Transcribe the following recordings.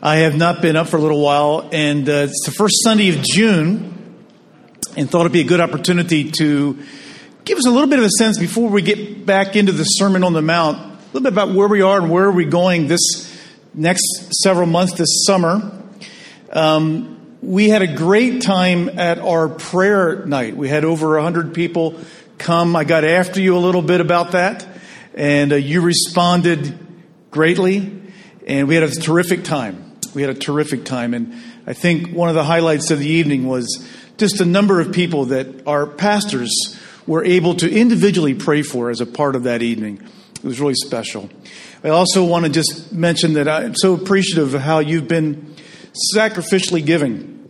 I have not been up for a little while, and uh, it's the first Sunday of June, and thought it'd be a good opportunity to give us a little bit of a sense before we get back into the Sermon on the Mount, a little bit about where we are and where we're we going this next several months this summer. Um, we had a great time at our prayer night. We had over 100 people come. I got after you a little bit about that, and uh, you responded greatly, and we had a terrific time. We had a terrific time, and I think one of the highlights of the evening was just the number of people that our pastors were able to individually pray for as a part of that evening. It was really special. I also want to just mention that I'm so appreciative of how you've been sacrificially giving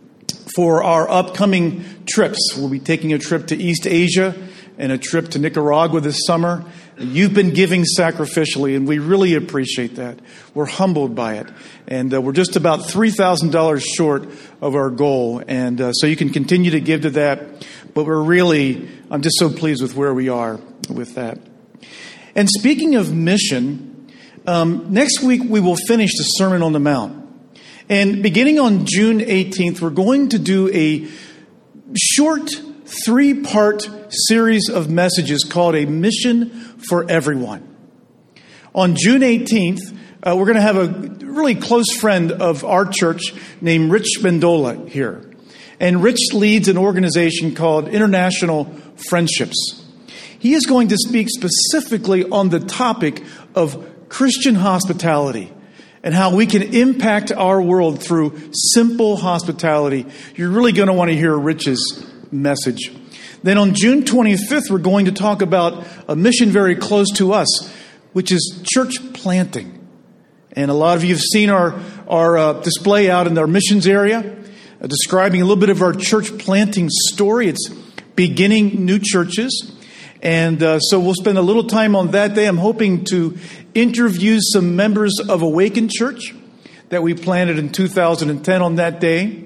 for our upcoming trips. We'll be taking a trip to East Asia and a trip to Nicaragua this summer. You've been giving sacrificially, and we really appreciate that. We're humbled by it. And uh, we're just about $3,000 short of our goal. And uh, so you can continue to give to that. But we're really, I'm just so pleased with where we are with that. And speaking of mission, um, next week we will finish the Sermon on the Mount. And beginning on June 18th, we're going to do a short three part series of messages called A Mission for Everyone. On June 18th, uh, we're going to have a really close friend of our church named Rich Mendola here. And Rich leads an organization called International Friendships. He is going to speak specifically on the topic of Christian hospitality and how we can impact our world through simple hospitality. You're really going to want to hear Rich's message. Then on June 25th, we're going to talk about a mission very close to us, which is church planting. And a lot of you have seen our, our uh, display out in our missions area, uh, describing a little bit of our church planting story. It's beginning new churches. And uh, so we'll spend a little time on that day. I'm hoping to interview some members of Awaken Church that we planted in 2010 on that day.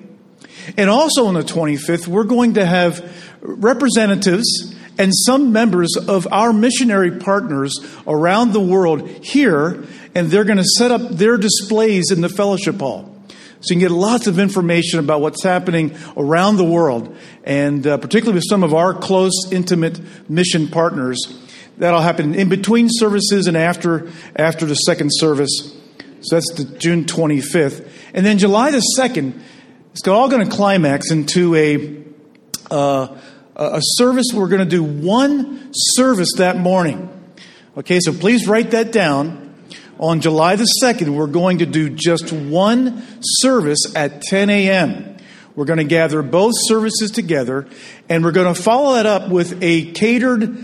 And also on the 25th, we're going to have representatives and some members of our missionary partners around the world here, and they're going to set up their displays in the fellowship hall. So you can get lots of information about what's happening around the world, and uh, particularly with some of our close, intimate mission partners. That'll happen in between services and after after the second service. So that's the June 25th, and then July the 2nd. It's all going to climax into a uh, a service. We're going to do one service that morning. Okay, so please write that down. On July the 2nd, we're going to do just one service at 10 a.m. We're going to gather both services together, and we're going to follow that up with a catered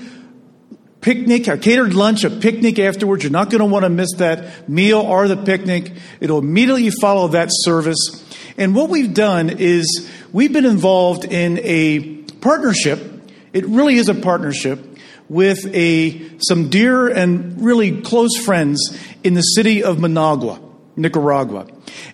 picnic, a catered lunch, a picnic afterwards. You're not going to want to miss that meal or the picnic. It'll immediately follow that service. And what we've done is we've been involved in a partnership. It really is a partnership with a, some dear and really close friends in the city of Managua, Nicaragua.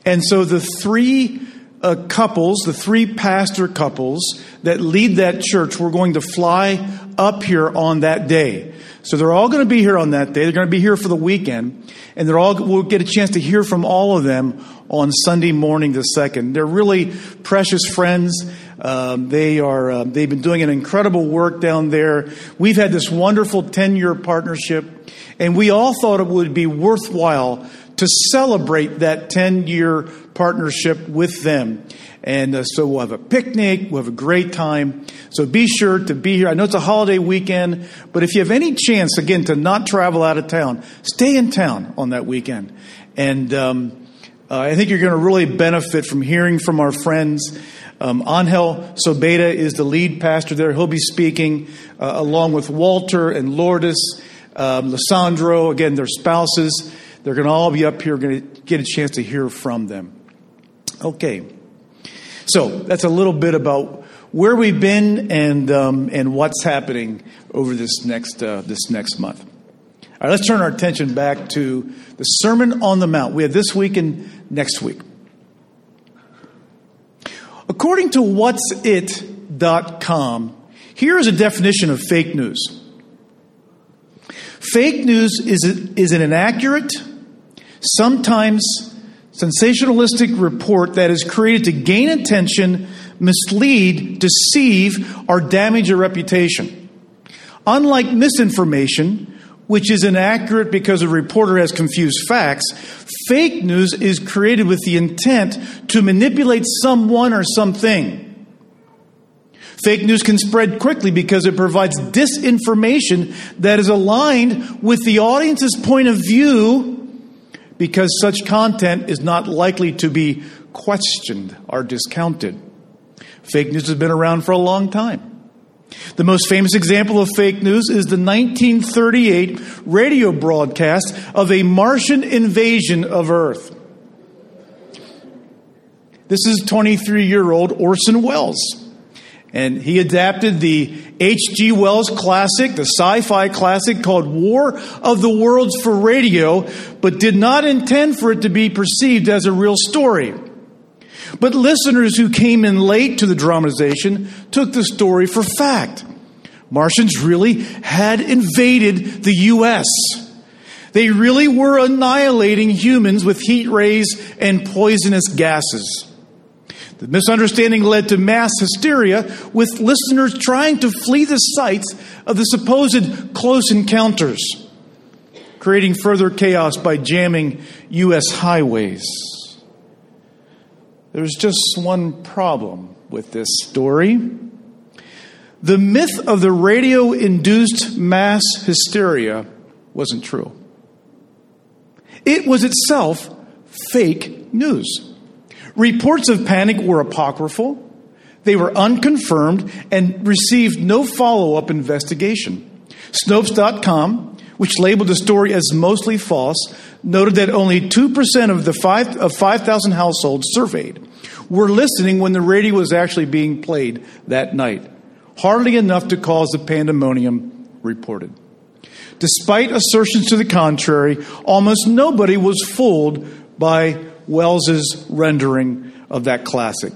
And so the three uh, couples, the three pastor couples that lead that church, we're going to fly up here on that day. So they're all going to be here on that day. They're going to be here for the weekend, and they're all we'll get a chance to hear from all of them on Sunday morning the second. They're really precious friends. Um, they are uh, they've been doing an incredible work down there. We've had this wonderful ten year partnership, and we all thought it would be worthwhile to celebrate that ten year partnership with them. And uh, so we'll have a picnic, we'll have a great time. So be sure to be here. I know it's a holiday weekend, but if you have any chance, again, to not travel out of town, stay in town on that weekend. And um, uh, I think you're going to really benefit from hearing from our friends. Um, Angel Sobeda is the lead pastor there. He'll be speaking uh, along with Walter and Lourdes, um, Lissandro, again, their spouses. They're going to all be up here, going to get a chance to hear from them. Okay. So that's a little bit about where we've been and, um, and what's happening over this next, uh, this next month. All right, let's turn our attention back to the Sermon on the Mount. We have this week and next week. According to WhatIs.com, here is a definition of fake news. Fake news is, is an inaccurate, sometimes sensationalistic report that is created to gain attention, mislead, deceive, or damage a reputation. Unlike misinformation, which is inaccurate because a reporter has confused facts, fake news is created with the intent to manipulate someone or something. Fake news can spread quickly because it provides disinformation that is aligned with the audience's point of view because such content is not likely to be questioned or discounted. Fake news has been around for a long time. The most famous example of fake news is the 1938 radio broadcast of a Martian invasion of Earth. This is 23 year old Orson Welles. And he adapted the H.G. Wells classic, the sci fi classic called War of the Worlds for radio, but did not intend for it to be perceived as a real story. But listeners who came in late to the dramatization took the story for fact. Martians really had invaded the U.S. They really were annihilating humans with heat rays and poisonous gases. The misunderstanding led to mass hysteria, with listeners trying to flee the sites of the supposed close encounters, creating further chaos by jamming U.S. highways. There's just one problem with this story. The myth of the radio induced mass hysteria wasn't true. It was itself fake news. Reports of panic were apocryphal, they were unconfirmed, and received no follow up investigation. Snopes.com, which labeled the story as mostly false, noted that only 2% of the 5 of 5,000 households surveyed were listening when the radio was actually being played that night. Hardly enough to cause the pandemonium reported. Despite assertions to the contrary, almost nobody was fooled by Wells's rendering of that classic.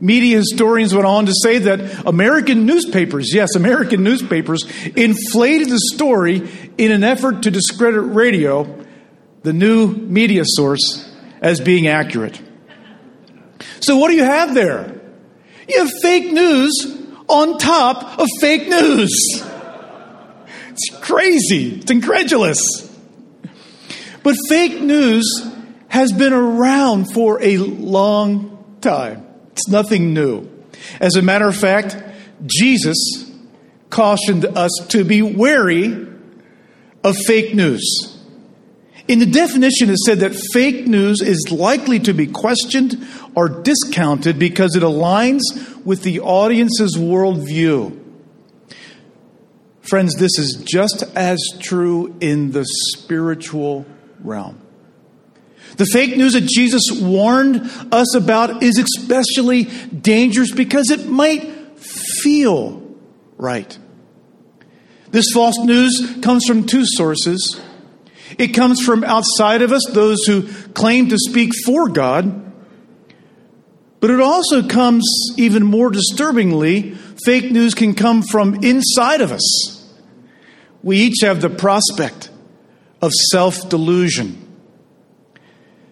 Media historians went on to say that American newspapers, yes, American newspapers, inflated the story in an effort to discredit radio, the new media source, as being accurate. So, what do you have there? You have fake news on top of fake news. It's crazy, it's incredulous. But fake news has been around for a long time. It's nothing new. As a matter of fact, Jesus cautioned us to be wary of fake news. In the definition, it said that fake news is likely to be questioned or discounted because it aligns with the audience's worldview. Friends, this is just as true in the spiritual realm. The fake news that Jesus warned us about is especially dangerous because it might feel right. This false news comes from two sources. It comes from outside of us, those who claim to speak for God. But it also comes, even more disturbingly, fake news can come from inside of us. We each have the prospect of self delusion.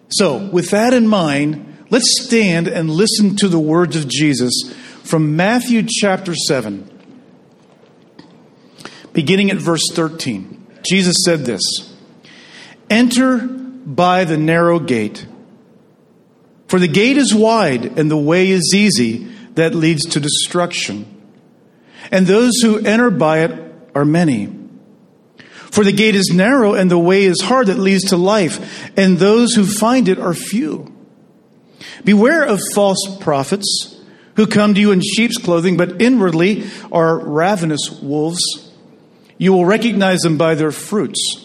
So, with that in mind, let's stand and listen to the words of Jesus from Matthew chapter 7, beginning at verse 13. Jesus said this Enter by the narrow gate, for the gate is wide and the way is easy that leads to destruction, and those who enter by it are many. For the gate is narrow and the way is hard that leads to life, and those who find it are few. Beware of false prophets who come to you in sheep's clothing, but inwardly are ravenous wolves. You will recognize them by their fruits.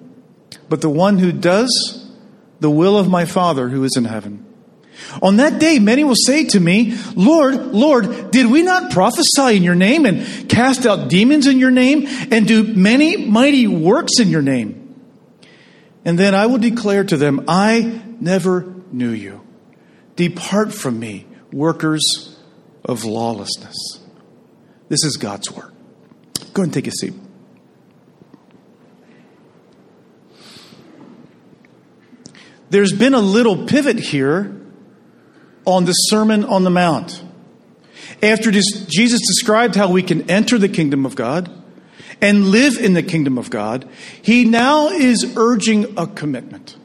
but the one who does the will of my Father who is in heaven. On that day, many will say to me, Lord, Lord, did we not prophesy in your name and cast out demons in your name and do many mighty works in your name? And then I will declare to them, I never knew you. Depart from me, workers of lawlessness. This is God's word. Go and take a seat. There's been a little pivot here on the Sermon on the Mount. After Jesus described how we can enter the kingdom of God and live in the kingdom of God, he now is urging a commitment.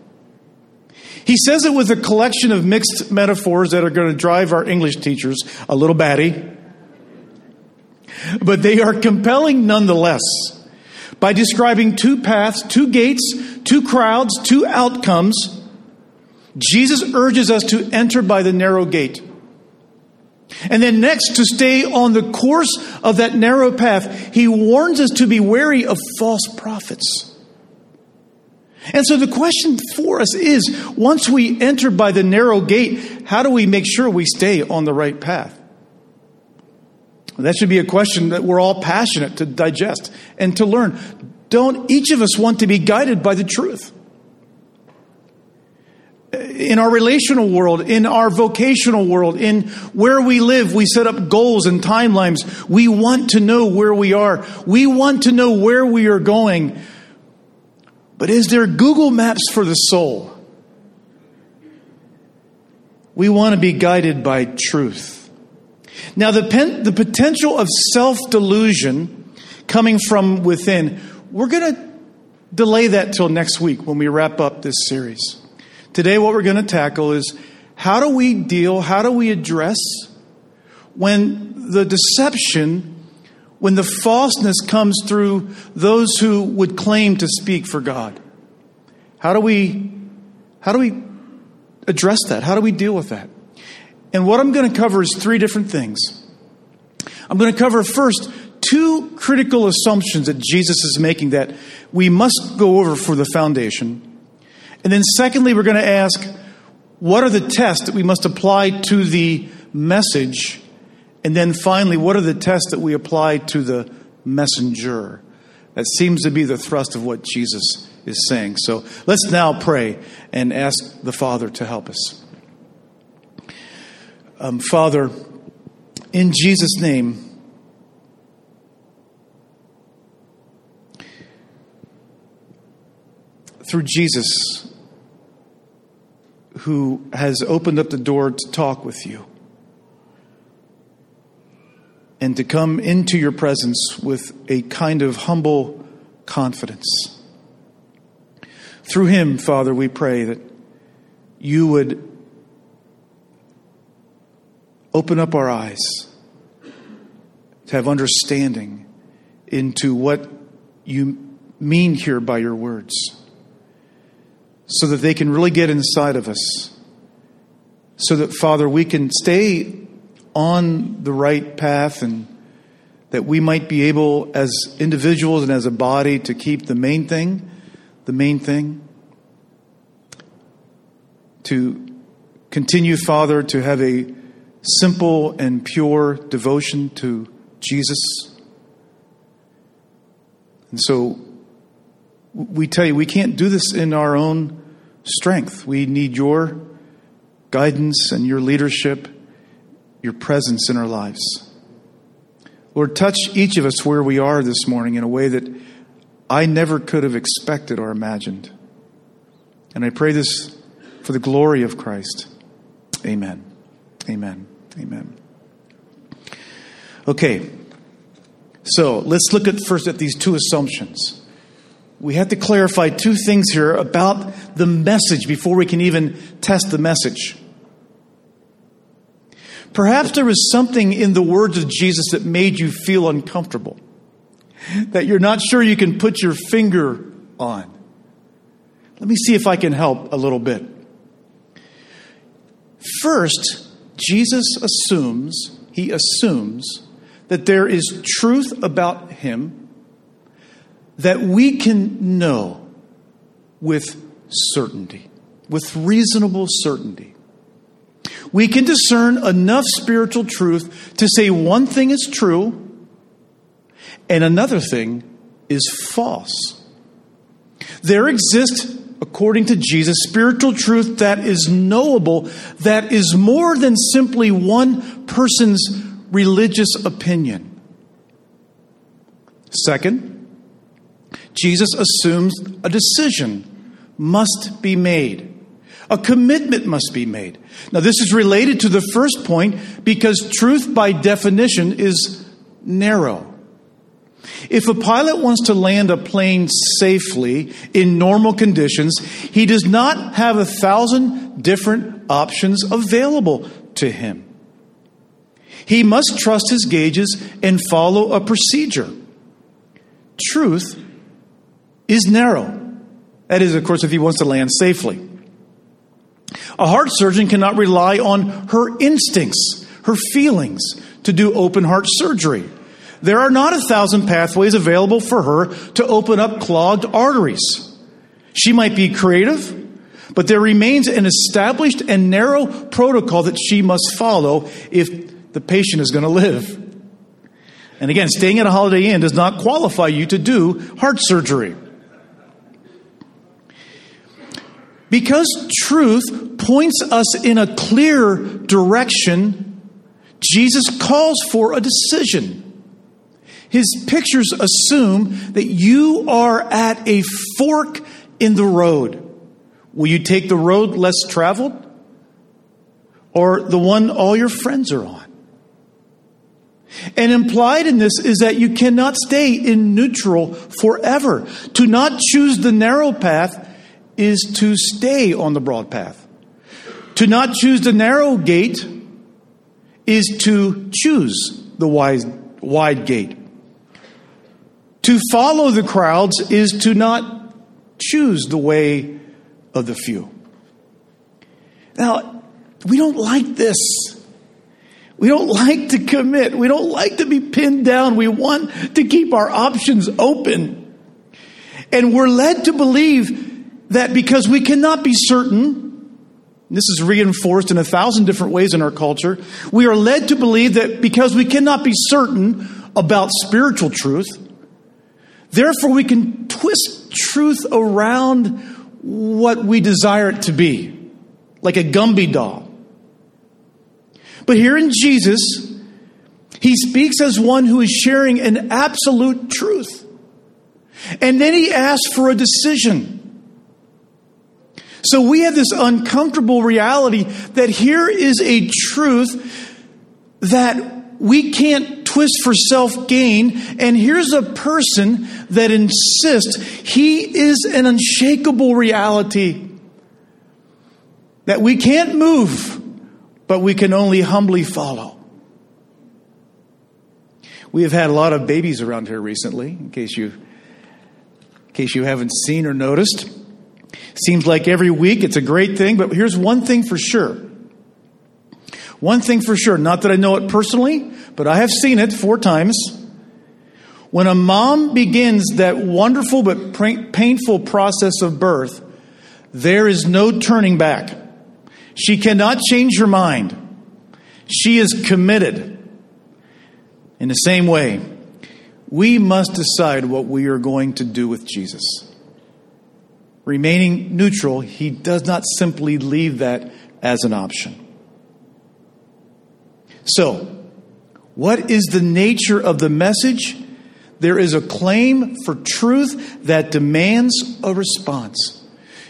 He says it with a collection of mixed metaphors that are going to drive our English teachers a little batty, but they are compelling nonetheless by describing two paths, two gates, two crowds, two outcomes Jesus urges us to enter by the narrow gate. And then next, to stay on the course of that narrow path, he warns us to be wary of false prophets. And so the question for us is once we enter by the narrow gate, how do we make sure we stay on the right path? That should be a question that we're all passionate to digest and to learn. Don't each of us want to be guided by the truth? In our relational world, in our vocational world, in where we live, we set up goals and timelines. We want to know where we are. We want to know where we are going. But is there Google Maps for the soul? We want to be guided by truth. Now, the, pen, the potential of self delusion coming from within, we're going to delay that till next week when we wrap up this series. Today, what we're going to tackle is how do we deal, how do we address when the deception, when the falseness comes through those who would claim to speak for God? How do we, how do we address that? How do we deal with that? And what I'm going to cover is three different things. I'm going to cover first two critical assumptions that Jesus is making that we must go over for the foundation. And then, secondly, we're going to ask what are the tests that we must apply to the message? And then finally, what are the tests that we apply to the messenger? That seems to be the thrust of what Jesus is saying. So let's now pray and ask the Father to help us. Um, Father, in Jesus' name, through Jesus, who has opened up the door to talk with you and to come into your presence with a kind of humble confidence. Through him, Father, we pray that you would open up our eyes to have understanding into what you mean here by your words so that they can really get inside of us. So that, Father, we can stay on the right path and that we might be able, as individuals and as a body, to keep the main thing, the main thing. To continue, Father, to have a simple and pure devotion to Jesus. And so we tell you, we can't do this in our own strength. We need your guidance and your leadership, your presence in our lives. Lord, touch each of us where we are this morning in a way that I never could have expected or imagined. And I pray this for the glory of Christ. Amen. Amen. Amen. Okay. So let's look at first at these two assumptions we have to clarify two things here about the message before we can even test the message. Perhaps there was something in the words of Jesus that made you feel uncomfortable, that you're not sure you can put your finger on. Let me see if I can help a little bit. First, Jesus assumes, he assumes that there is truth about him that we can know with certainty, with reasonable certainty. we can discern enough spiritual truth to say one thing is true and another thing is false. There exists, according to Jesus, spiritual truth that is knowable, that is more than simply one person's religious opinion. Second, Jesus assumes a decision must be made. A commitment must be made. Now, this is related to the first point because truth, by definition, is narrow. If a pilot wants to land a plane safely in normal conditions, he does not have a thousand different options available to him. He must trust his gauges and follow a procedure. Truth is narrow. That is, of course, if he wants to land safely. A heart surgeon cannot rely on her instincts, her feelings, to do open heart surgery. There are not a thousand pathways available for her to open up clogged arteries. She might be creative, but there remains an established and narrow protocol that she must follow if the patient is going to live. And again, staying at a Holiday Inn does not qualify you to do heart surgery. Because truth points us in a clear direction, Jesus calls for a decision. His pictures assume that you are at a fork in the road. Will you take the road less traveled or the one all your friends are on? And implied in this is that you cannot stay in neutral forever. To not choose the narrow path is to stay on the broad path. To not choose the narrow gate is to choose the wide, wide gate. To follow the crowds is to not choose the way of the few. Now, we don't like this. We don't like to commit. We don't like to be pinned down. We want to keep our options open. And we're led to believe that because we cannot be certain, this is reinforced in a thousand different ways in our culture, we are led to believe that because we cannot be certain about spiritual truth, Therefore, we can twist truth around what we desire it to be, like a Gumby doll. But here in Jesus, he speaks as one who is sharing an absolute truth. And then he asks for a decision. So we have this uncomfortable reality that here is a truth that we can't twist for self gain. And here's a person that insists he is an unshakable reality that we can't move, but we can only humbly follow. We have had a lot of babies around here recently, in case you, in case you haven't seen or noticed. Seems like every week it's a great thing, but here's one thing for sure. One thing for sure, not that I know it personally, but I have seen it four times. When a mom begins that wonderful but painful process of birth, there is no turning back. She cannot change her mind. She is committed. In the same way, we must decide what we are going to do with Jesus. Remaining neutral, he does not simply leave that as an option. So, what is the nature of the message? There is a claim for truth that demands a response.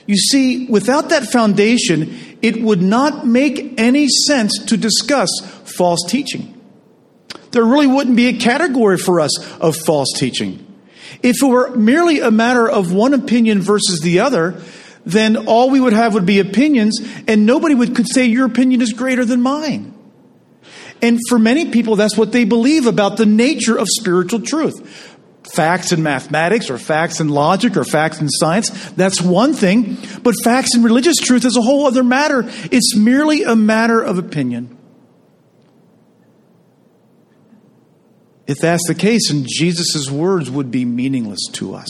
You see, without that foundation, it would not make any sense to discuss false teaching. There really wouldn't be a category for us of false teaching. If it were merely a matter of one opinion versus the other, then all we would have would be opinions, and nobody would could say your opinion is greater than mine. And for many people, that's what they believe about the nature of spiritual truth. Facts in mathematics, or facts in logic, or facts in science, that's one thing. But facts in religious truth is a whole other matter. It's merely a matter of opinion. If that's the case, then Jesus' words would be meaningless to us.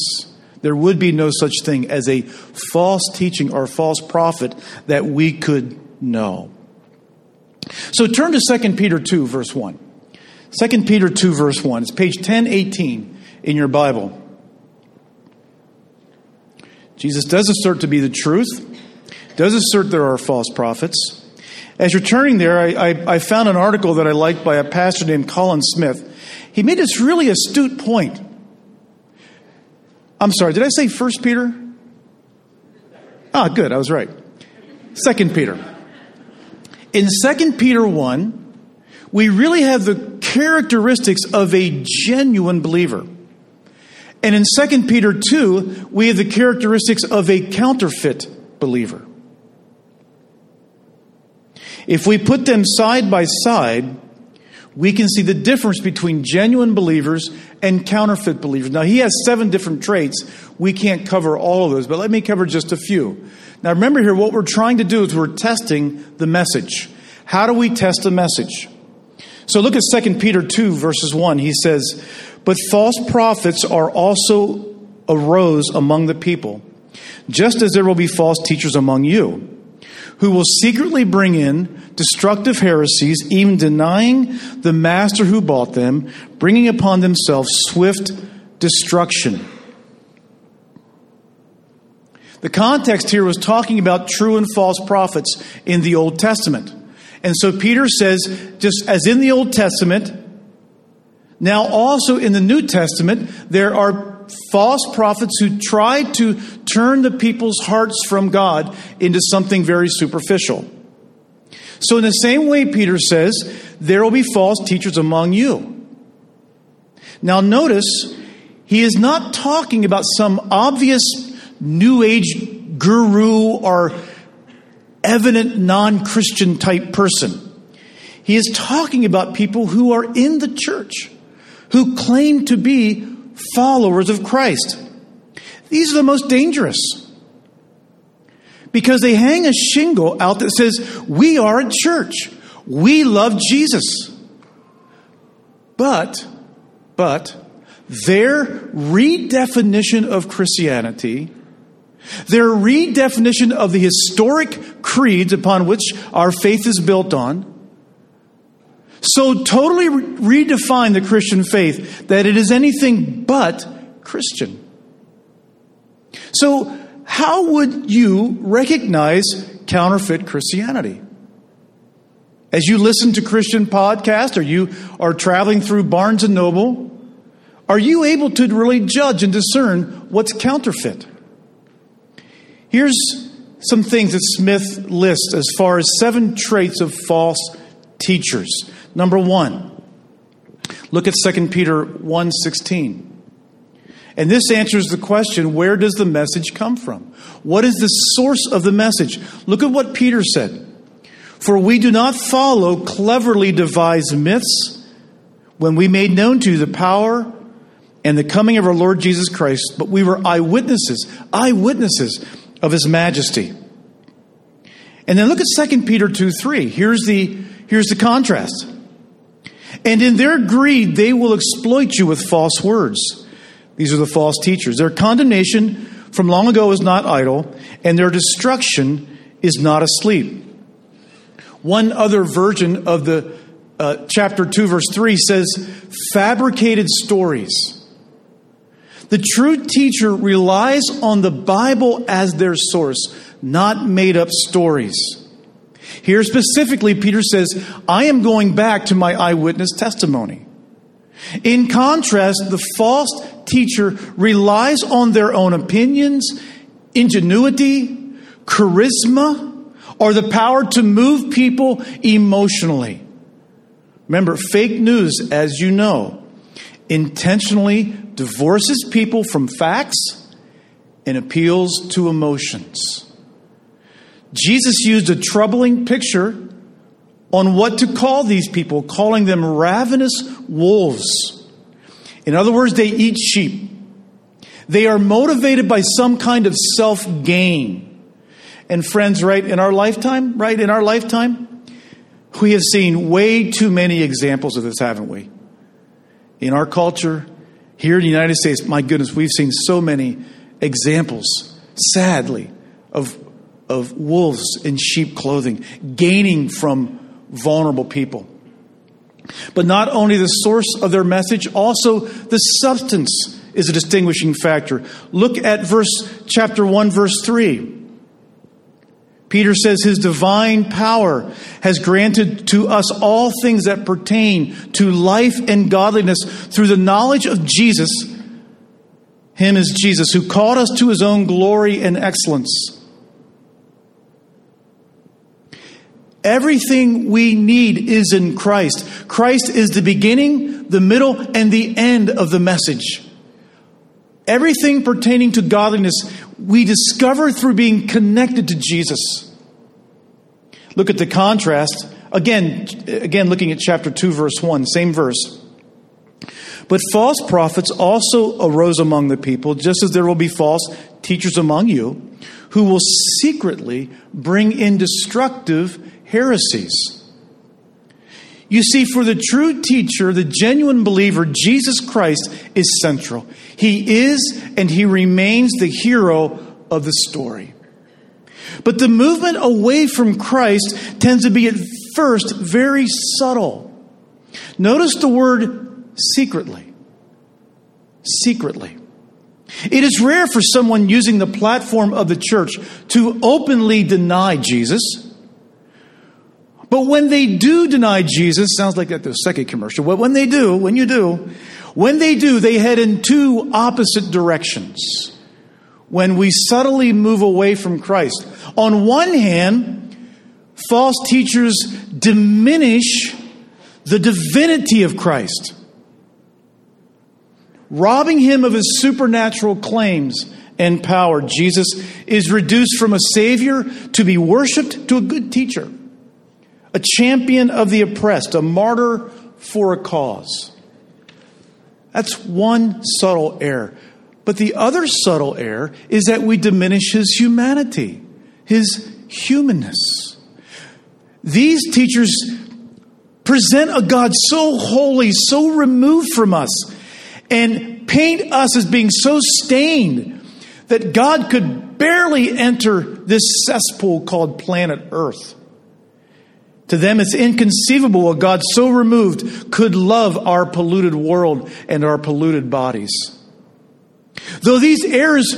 There would be no such thing as a false teaching or false prophet that we could know. So turn to 2 Peter 2, verse 1. 2 Peter 2, verse 1. It's page 1018 in your Bible. Jesus does assert to be the truth, does assert there are false prophets. As you're turning there, I, I, I found an article that I liked by a pastor named Colin Smith. He made this really astute point. I'm sorry, did I say First Peter? Ah, good, I was right. Second Peter. In Second Peter 1, we really have the characteristics of a genuine believer. And in 2 Peter 2, we have the characteristics of a counterfeit believer. If we put them side by side, we can see the difference between genuine believers and counterfeit believers. Now, he has seven different traits. We can't cover all of those, but let me cover just a few. Now, remember here, what we're trying to do is we're testing the message. How do we test a message? So look at 2 Peter 2, verses 1. He says, But false prophets are also arose among the people, just as there will be false teachers among you who will secretly bring in destructive heresies, even denying the master who bought them, bringing upon themselves swift destruction. The context here was talking about true and false prophets in the Old Testament. And so Peter says, just as in the Old Testament, now also in the New Testament, there are false prophets who try to turn the people's hearts from God into something very superficial. So, in the same way, Peter says, there will be false teachers among you. Now, notice, he is not talking about some obvious New Age guru or evident non Christian type person. He is talking about people who are in the church, who claim to be followers of Christ. These are the most dangerous because they hang a shingle out that says, We are a church. We love Jesus. But, but, their redefinition of Christianity, their redefinition of the historic creeds upon which our faith is built on, so totally re- redefine the Christian faith that it is anything but Christian. So, how would you recognize counterfeit Christianity? As you listen to Christian podcasts or you are traveling through Barnes and Noble, are you able to really judge and discern what's counterfeit? Here's some things that Smith lists as far as seven traits of false teachers. Number one, look at 2 Peter 1.16. And this answers the question where does the message come from? What is the source of the message? Look at what Peter said. For we do not follow cleverly devised myths when we made known to you the power and the coming of our Lord Jesus Christ, but we were eyewitnesses, eyewitnesses of his majesty. And then look at 2 Peter 2 3. Here's the, here's the contrast. And in their greed, they will exploit you with false words. These are the false teachers. Their condemnation from long ago is not idle, and their destruction is not asleep. One other version of the uh, chapter 2, verse 3 says, fabricated stories. The true teacher relies on the Bible as their source, not made up stories. Here specifically, Peter says, I am going back to my eyewitness testimony. In contrast, the false teacher relies on their own opinions, ingenuity, charisma, or the power to move people emotionally. Remember, fake news, as you know, intentionally divorces people from facts and appeals to emotions. Jesus used a troubling picture on what to call these people, calling them ravenous wolves. In other words, they eat sheep. They are motivated by some kind of self gain. And friends, right, in our lifetime, right, in our lifetime, we have seen way too many examples of this, haven't we? In our culture, here in the United States, my goodness, we've seen so many examples, sadly, of of wolves in sheep clothing, gaining from vulnerable people. But not only the source of their message, also the substance is a distinguishing factor. Look at verse chapter 1 verse 3. Peter says his divine power has granted to us all things that pertain to life and godliness through the knowledge of Jesus. Him is Jesus who called us to his own glory and excellence. Everything we need is in Christ. Christ is the beginning, the middle, and the end of the message. Everything pertaining to godliness we discover through being connected to Jesus. Look at the contrast. Again, again looking at chapter 2 verse 1, same verse. But false prophets also arose among the people, just as there will be false teachers among you, who will secretly bring in destructive heresies. You see, for the true teacher, the genuine believer, Jesus Christ is central. He is and he remains the hero of the story. But the movement away from Christ tends to be at first very subtle. Notice the word secretly. Secretly. It is rare for someone using the platform of the church to openly deny Jesus. But when they do deny Jesus, sounds like that the second commercial, but when they do, when you do, when they do, they head in two opposite directions. When we subtly move away from Christ. On one hand, false teachers diminish the divinity of Christ, robbing him of his supernatural claims and power. Jesus is reduced from a savior to be worshiped to a good teacher a champion of the oppressed, a martyr for a cause. That's one subtle error. But the other subtle error is that we diminish his humanity, his humanness. These teachers present a God so holy, so removed from us, and paint us as being so stained that God could barely enter this cesspool called planet Earth. To them, it's inconceivable a God so removed could love our polluted world and our polluted bodies. Though these errors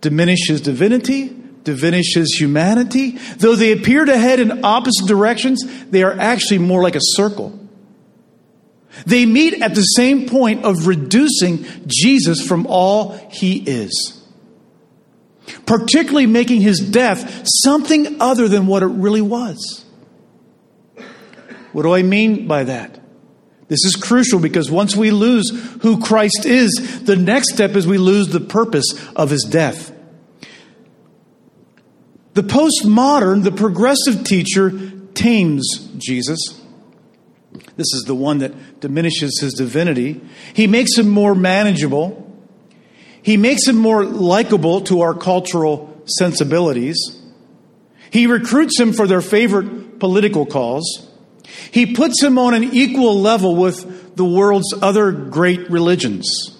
diminish his divinity, diminish his humanity, though they appear to head in opposite directions, they are actually more like a circle. They meet at the same point of reducing Jesus from all he is, particularly making his death something other than what it really was. What do I mean by that? This is crucial because once we lose who Christ is, the next step is we lose the purpose of his death. The postmodern, the progressive teacher, tames Jesus. This is the one that diminishes his divinity. He makes him more manageable. He makes him more likable to our cultural sensibilities. He recruits him for their favorite political cause. He puts him on an equal level with the world's other great religions.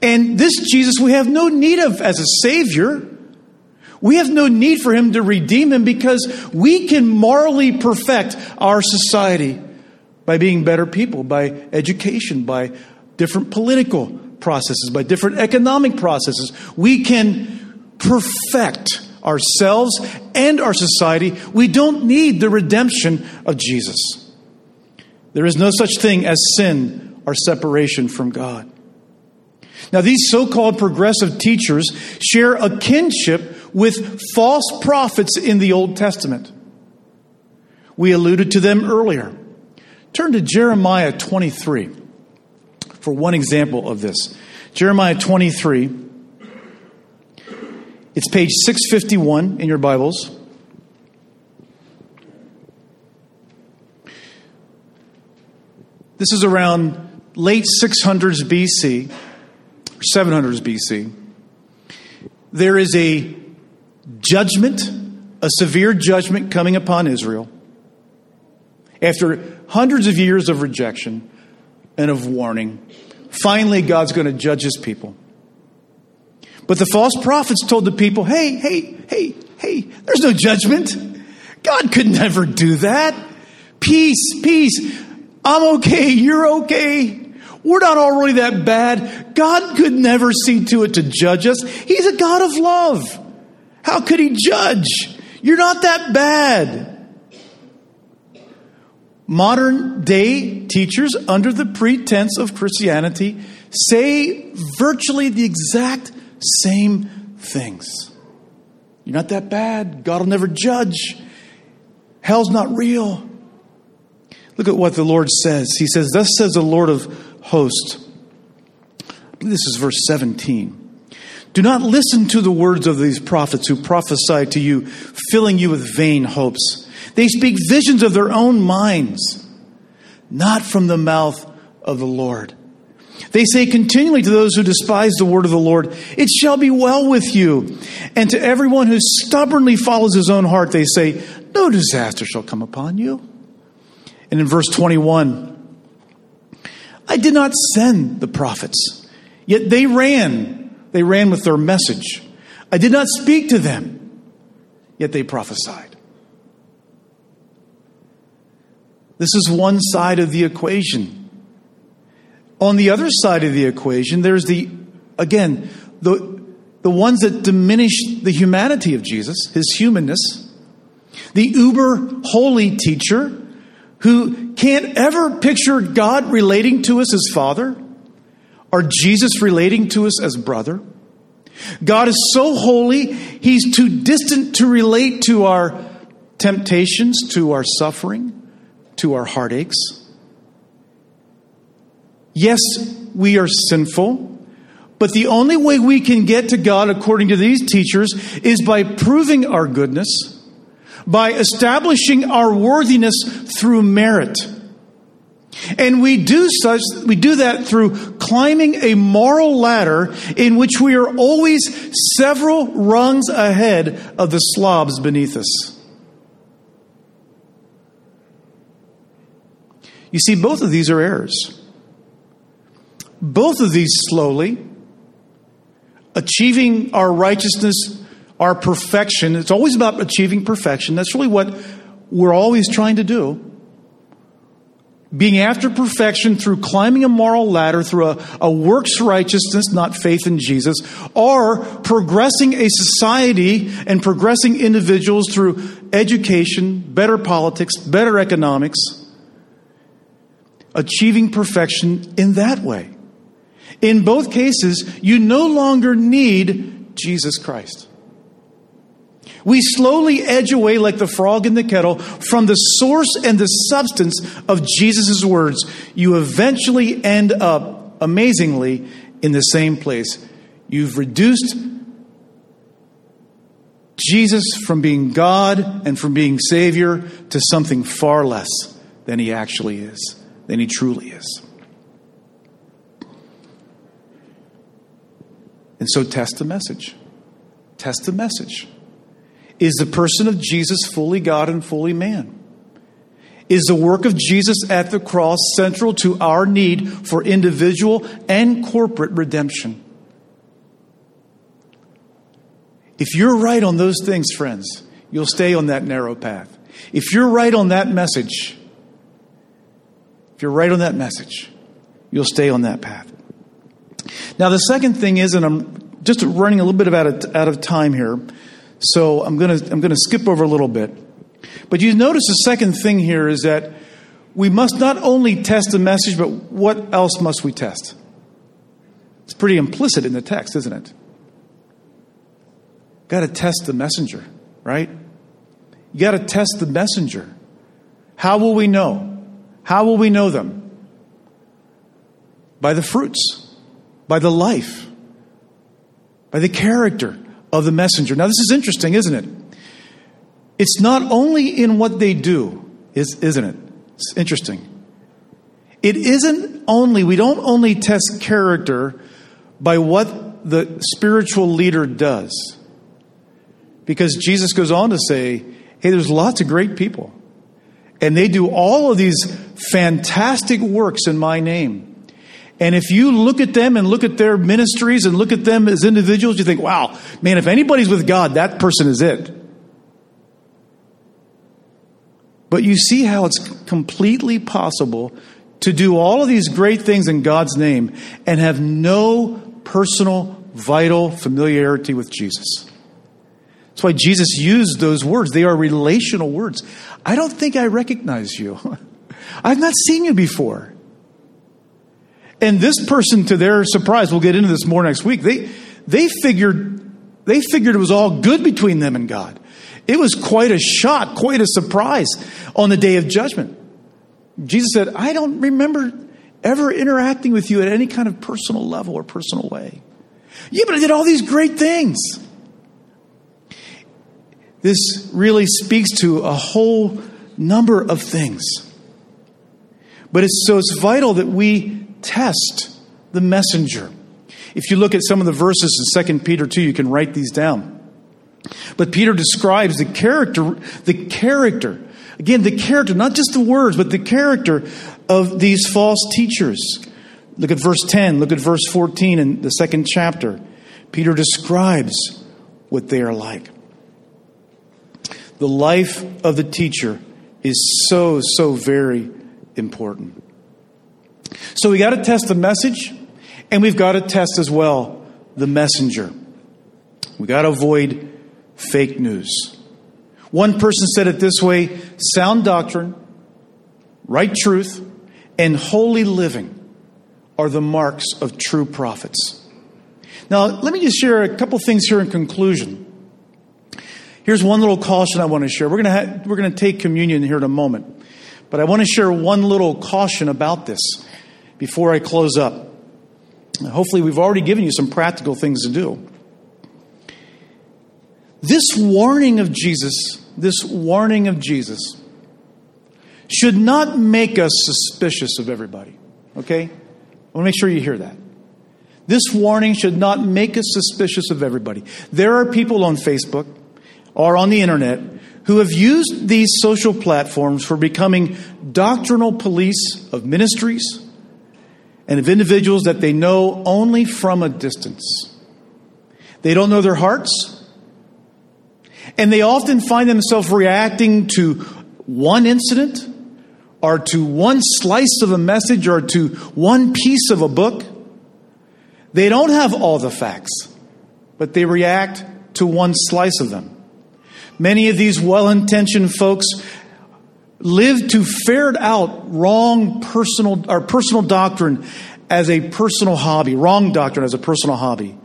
And this Jesus we have no need of as a Savior. We have no need for him to redeem him because we can morally perfect our society by being better people, by education, by different political processes, by different economic processes. We can perfect ourselves and our society. We don't need the redemption of Jesus. There is no such thing as sin or separation from God. Now, these so called progressive teachers share a kinship with false prophets in the Old Testament. We alluded to them earlier. Turn to Jeremiah 23 for one example of this. Jeremiah 23 it's page 651 in your Bibles. This is around late 600s BC, 700s BC. There is a judgment, a severe judgment coming upon Israel. After hundreds of years of rejection and of warning, finally God's going to judge his people. But the false prophets told the people, hey, hey, hey, hey, there's no judgment. God could never do that. Peace, peace. I'm okay. You're okay. We're not already that bad. God could never see to it to judge us. He's a God of love. How could he judge? You're not that bad. Modern day teachers, under the pretense of Christianity, say virtually the exact same things. You're not that bad. God will never judge. Hell's not real. Look at what the Lord says. He says, Thus says the Lord of hosts. This is verse 17. Do not listen to the words of these prophets who prophesy to you, filling you with vain hopes. They speak visions of their own minds, not from the mouth of the Lord. They say continually to those who despise the word of the Lord, It shall be well with you. And to everyone who stubbornly follows his own heart, they say, No disaster shall come upon you. And in verse 21, I did not send the prophets, yet they ran. They ran with their message. I did not speak to them, yet they prophesied. This is one side of the equation. On the other side of the equation, there's the, again, the, the ones that diminish the humanity of Jesus, his humanness, the uber holy teacher who can't ever picture God relating to us as Father or Jesus relating to us as brother. God is so holy, He's too distant to relate to our temptations, to our suffering, to our heartaches. Yes, we are sinful, but the only way we can get to God, according to these teachers, is by proving our goodness by establishing our worthiness through merit. And we do such, we do that through climbing a moral ladder in which we are always several rungs ahead of the slobs beneath us. You see, both of these are errors. Both of these slowly, achieving our righteousness our perfection. It's always about achieving perfection. That's really what we're always trying to do. Being after perfection through climbing a moral ladder, through a, a works righteousness, not faith in Jesus, or progressing a society and progressing individuals through education, better politics, better economics, achieving perfection in that way. In both cases, you no longer need Jesus Christ. We slowly edge away like the frog in the kettle from the source and the substance of Jesus' words. You eventually end up, amazingly, in the same place. You've reduced Jesus from being God and from being Savior to something far less than he actually is, than he truly is. And so test the message. Test the message. Is the person of Jesus fully God and fully man? Is the work of Jesus at the cross central to our need for individual and corporate redemption? If you're right on those things, friends, you'll stay on that narrow path. If you're right on that message, if you're right on that message, you'll stay on that path. Now, the second thing is, and I'm just running a little bit out of, out of time here. So I'm going to I'm going to skip over a little bit. But you notice the second thing here is that we must not only test the message, but what else must we test? It's pretty implicit in the text, isn't it? Got to test the messenger, right? You got to test the messenger. How will we know? How will we know them? By the fruits, by the life, by the character, of the messenger. Now, this is interesting, isn't it? It's not only in what they do, is, isn't it? It's interesting. It isn't only, we don't only test character by what the spiritual leader does. Because Jesus goes on to say, hey, there's lots of great people. And they do all of these fantastic works in my name. And if you look at them and look at their ministries and look at them as individuals, you think, wow, man, if anybody's with God, that person is it. But you see how it's completely possible to do all of these great things in God's name and have no personal, vital familiarity with Jesus. That's why Jesus used those words. They are relational words. I don't think I recognize you. I've not seen you before. And this person, to their surprise, we'll get into this more next week. They, they figured, they figured it was all good between them and God. It was quite a shock, quite a surprise on the day of judgment. Jesus said, I don't remember ever interacting with you at any kind of personal level or personal way. Yeah, but I did all these great things. This really speaks to a whole number of things. But it's so it's vital that we test the messenger. If you look at some of the verses in 2 Peter 2, you can write these down. But Peter describes the character, the character, again, the character, not just the words, but the character of these false teachers. Look at verse 10, look at verse 14 in the second chapter. Peter describes what they are like. The life of the teacher is so, so very important. So we got to test the message, and we've got to test as well the messenger. We got to avoid fake news. One person said it this way sound doctrine, right truth, and holy living are the marks of true prophets. Now, let me just share a couple things here in conclusion. Here's one little caution I want to share. We're going to, we're going to take communion here in a moment, but I want to share one little caution about this before I close up. Hopefully, we've already given you some practical things to do. This warning of Jesus, this warning of Jesus, should not make us suspicious of everybody. Okay? I want to make sure you hear that. This warning should not make us suspicious of everybody. There are people on Facebook or on the internet who have used these social platforms for becoming doctrinal police of ministries and of individuals that they know only from a distance. They don't know their hearts. And they often find themselves reacting to one incident or to one slice of a message or to one piece of a book. They don't have all the facts, but they react to one slice of them. Many of these well intentioned folks live to ferret out wrong personal or personal doctrine as a personal hobby, wrong doctrine as a personal hobby.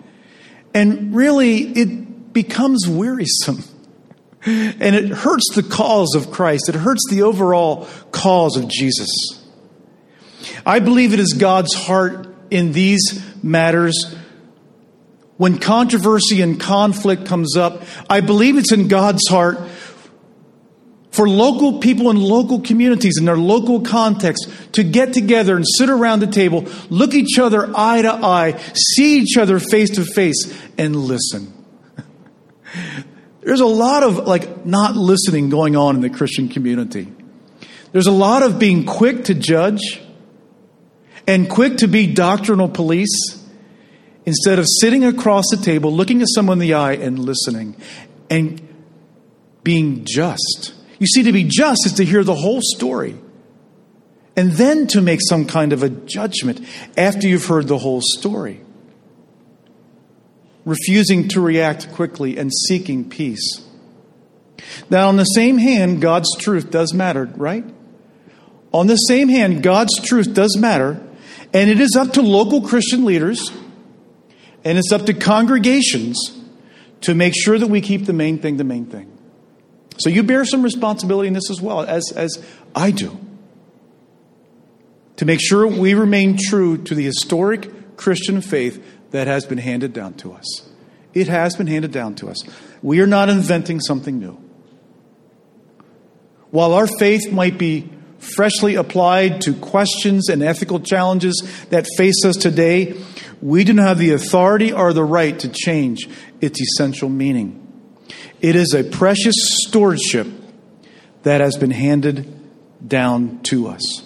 And really, it becomes wearisome. And it hurts the cause of Christ. It hurts the overall cause of Jesus. I believe it is God's heart in these matters. When controversy and conflict comes up, I believe it's in God's heart for local people in local communities in their local context to get together and sit around the table, look each other eye to eye, see each other face to face, and listen. There's a lot of like not listening going on in the Christian community. There's a lot of being quick to judge and quick to be doctrinal police instead of sitting across the table, looking at someone in the eye and listening and being just. You see, to be just is to hear the whole story and then to make some kind of a judgment after you've heard the whole story refusing to react quickly, and seeking peace. Now, on the same hand, God's truth does matter, right? On the same hand, God's truth does matter, and it is up to local Christian leaders and it's up to congregations to make sure that we keep the main thing the main thing. So you bear some responsibility in this as well, as, as I do. To make sure we remain true to the historic Christian faith that has been handed down to us. It has been handed down to us. We are not inventing something new. While our faith might be freshly applied to questions and ethical challenges that face us today, we do not have the authority or the right to change its essential meaning. It is a precious stewardship that has been handed down to us.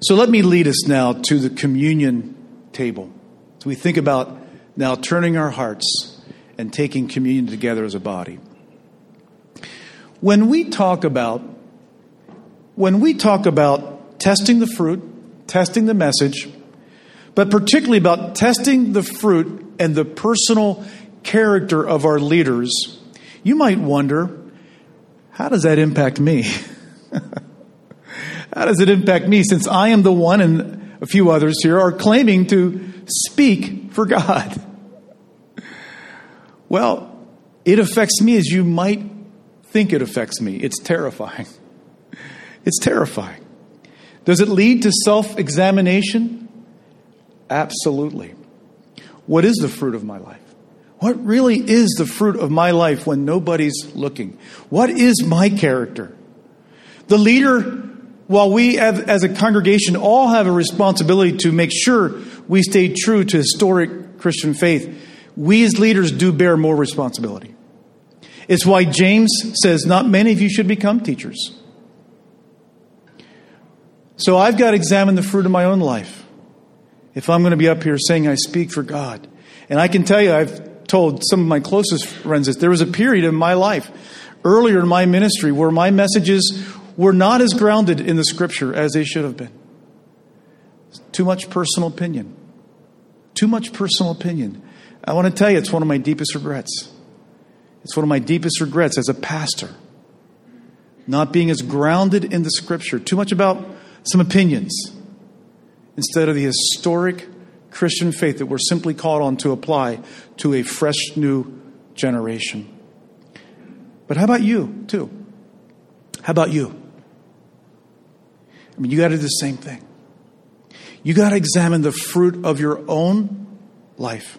So let me lead us now to the communion table. So we think about now turning our hearts and taking communion together as a body. When we talk about when we talk about testing the fruit, testing the message, but particularly about testing the fruit and the personal character of our leaders, you might wonder, how does that impact me? how does it impact me since I am the one and a few others here are claiming to speak for God? Well, it affects me as you might think it affects me. It's terrifying. It's terrifying. Does it lead to self examination? Absolutely. What is the fruit of my life? What really is the fruit of my life when nobody's looking? What is my character? The leader, while we as a congregation all have a responsibility to make sure we stay true to historic Christian faith, we as leaders do bear more responsibility. It's why James says, Not many of you should become teachers. So I've got to examine the fruit of my own life if I'm going to be up here saying I speak for God. And I can tell you, I've told some of my closest friends this. There was a period in my life, earlier in my ministry, where my messages were not as grounded in the scripture as they should have been. Too much personal opinion. Too much personal opinion. I want to tell you, it's one of my deepest regrets. It's one of my deepest regrets as a pastor. Not being as grounded in the scripture. Too much about some opinions instead of the historic Christian faith that we're simply called on to apply to a fresh new generation. But how about you, too? How about you? I mean, you got to do the same thing. You got to examine the fruit of your own life.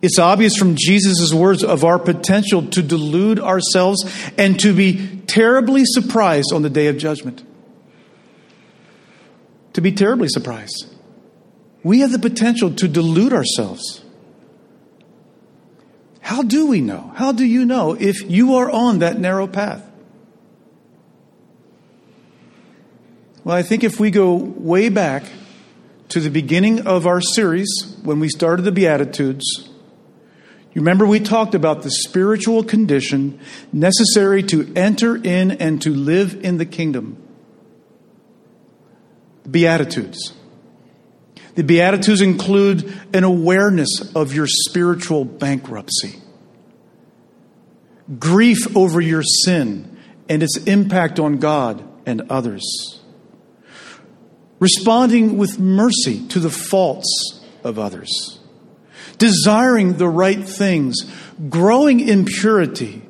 It's obvious from Jesus' words of our potential to delude ourselves and to be terribly surprised on the day of judgment to be terribly surprised. We have the potential to delude ourselves. How do we know? How do you know if you are on that narrow path? Well, I think if we go way back to the beginning of our series when we started the Beatitudes, you remember we talked about the spiritual condition necessary to enter in and to live in the kingdom. Beatitudes. The Beatitudes include an awareness of your spiritual bankruptcy, grief over your sin and its impact on God and others, responding with mercy to the faults of others, desiring the right things, growing in purity,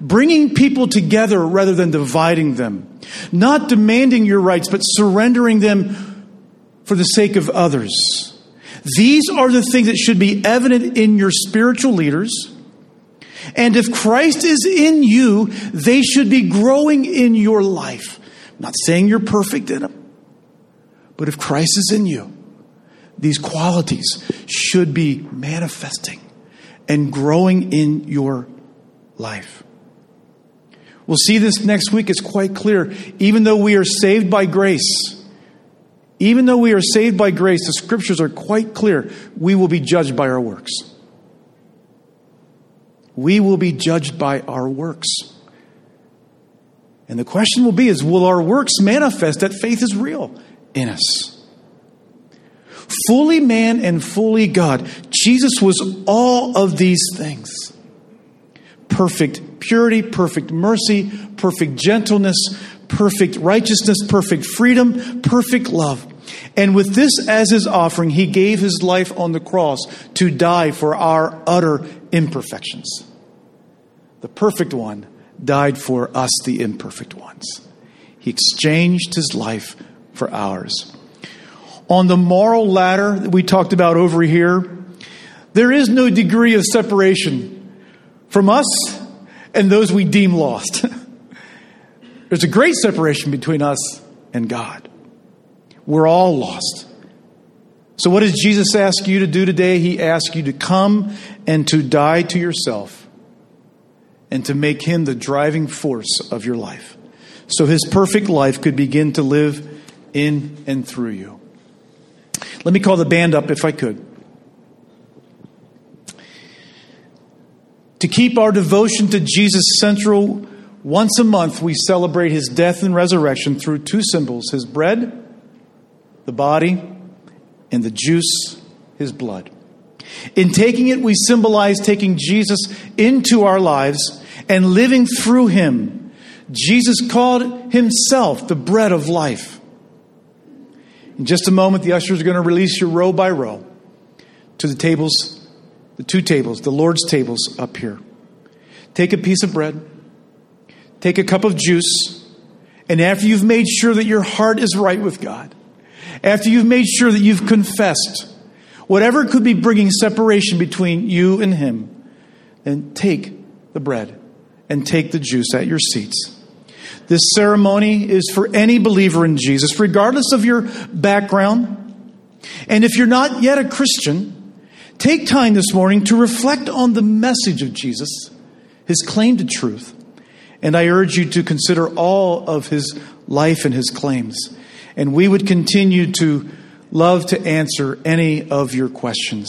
bringing people together rather than dividing them not demanding your rights, but surrendering them for the sake of others. These are the things that should be evident in your spiritual leaders. And if Christ is in you, they should be growing in your life. I'm not saying you're perfect in them, but if Christ is in you, these qualities should be manifesting and growing in your life. We'll see this next week. It's quite clear. Even though we are saved by grace, even though we are saved by grace, the scriptures are quite clear. We will be judged by our works. We will be judged by our works. And the question will be is will our works manifest that faith is real in us? Fully man and fully God. Jesus was all of these things purity, perfect mercy, perfect gentleness, perfect righteousness, perfect freedom, perfect love. And with this as his offering, he gave his life on the cross to die for our utter imperfections. The perfect one died for us, the imperfect ones. He exchanged his life for ours. On the moral ladder that we talked about over here, there is no degree of separation from us and those we deem lost. There's a great separation between us and God. We're all lost. So, what does Jesus ask you to do today? He asks you to come and to die to yourself and to make Him the driving force of your life. So, His perfect life could begin to live in and through you. Let me call the band up if I could. To keep our devotion to Jesus central, once a month we celebrate his death and resurrection through two symbols his bread, the body, and the juice, his blood. In taking it, we symbolize taking Jesus into our lives and living through him. Jesus called himself the bread of life. In just a moment, the ushers are going to release you row by row to the tables, the two tables, the Lord's tables up here. Take a piece of bread, take a cup of juice, and after you've made sure that your heart is right with God, after you've made sure that you've confessed whatever could be bringing separation between you and Him, then take the bread and take the juice at your seats. This ceremony is for any believer in Jesus, regardless of your background. And if you're not yet a Christian, take time this morning to reflect on the message of Jesus, his claim to truth. And I urge you to consider all of his life and his claims. And we would continue to love to answer any of your questions.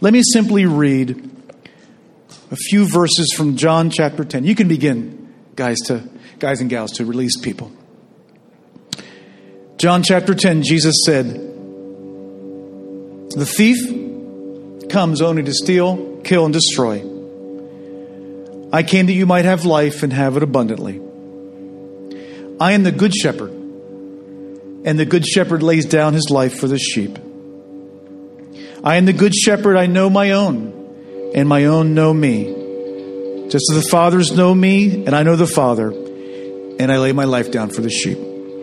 Let me simply read a few verses from John chapter 10. You can begin, guys, to guys and gals to release people. John chapter 10, Jesus said, The thief comes only to steal, kill, and destroy. I came that you might have life and have it abundantly. I am the good shepherd, and the good shepherd lays down his life for the sheep. I am the good shepherd, I know my own, and my own know me. Just as the fathers know me, and I know the Father and I lay my life down for the sheep.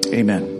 Amen.